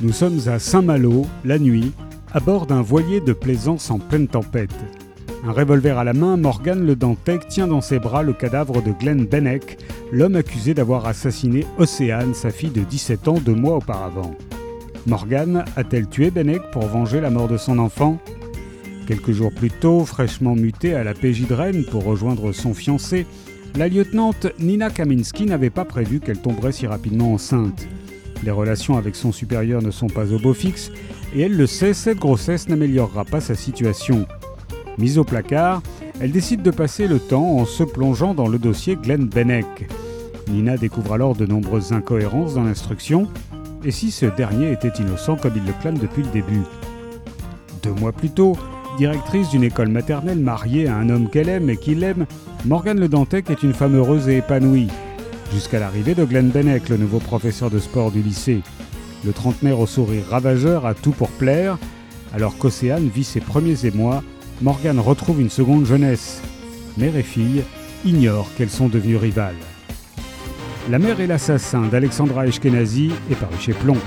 Nous sommes à Saint-Malo, la nuit, à bord d'un voilier de plaisance en pleine tempête. Un revolver à la main, Morgan le Dantec tient dans ses bras le cadavre de Glenn Benneck, l'homme accusé d'avoir assassiné Océane, sa fille de 17 ans, deux mois auparavant. Morgan a-t-elle tué Benneck pour venger la mort de son enfant? Quelques jours plus tôt, fraîchement mutée à la PJ de Rennes pour rejoindre son fiancé, la lieutenante Nina Kaminski n'avait pas prévu qu'elle tomberait si rapidement enceinte. Les relations avec son supérieur ne sont pas au beau fixe, et elle le sait, cette grossesse n'améliorera pas sa situation. Mise au placard, elle décide de passer le temps en se plongeant dans le dossier Glenn Benneck. Nina découvre alors de nombreuses incohérences dans l'instruction, et si ce dernier était innocent comme il le clame depuis le début? Deux mois plus tôt, directrice d'une école maternelle mariée à un homme qu'elle aime et qui l'aime, Morgane Le Dantec est une femme heureuse et épanouie jusqu'à l'arrivée de Glenn Benneck, le nouveau professeur de sport du lycée. Le trentenaire au sourire ravageur a tout pour plaire. Alors qu'Océane vit ses premiers émois, Morgane retrouve une seconde jeunesse. Mère et fille ignorent qu'elles sont devenues rivales. La mère et l'assassin d'Alexandra Eshkenazi est paru chez Plomb.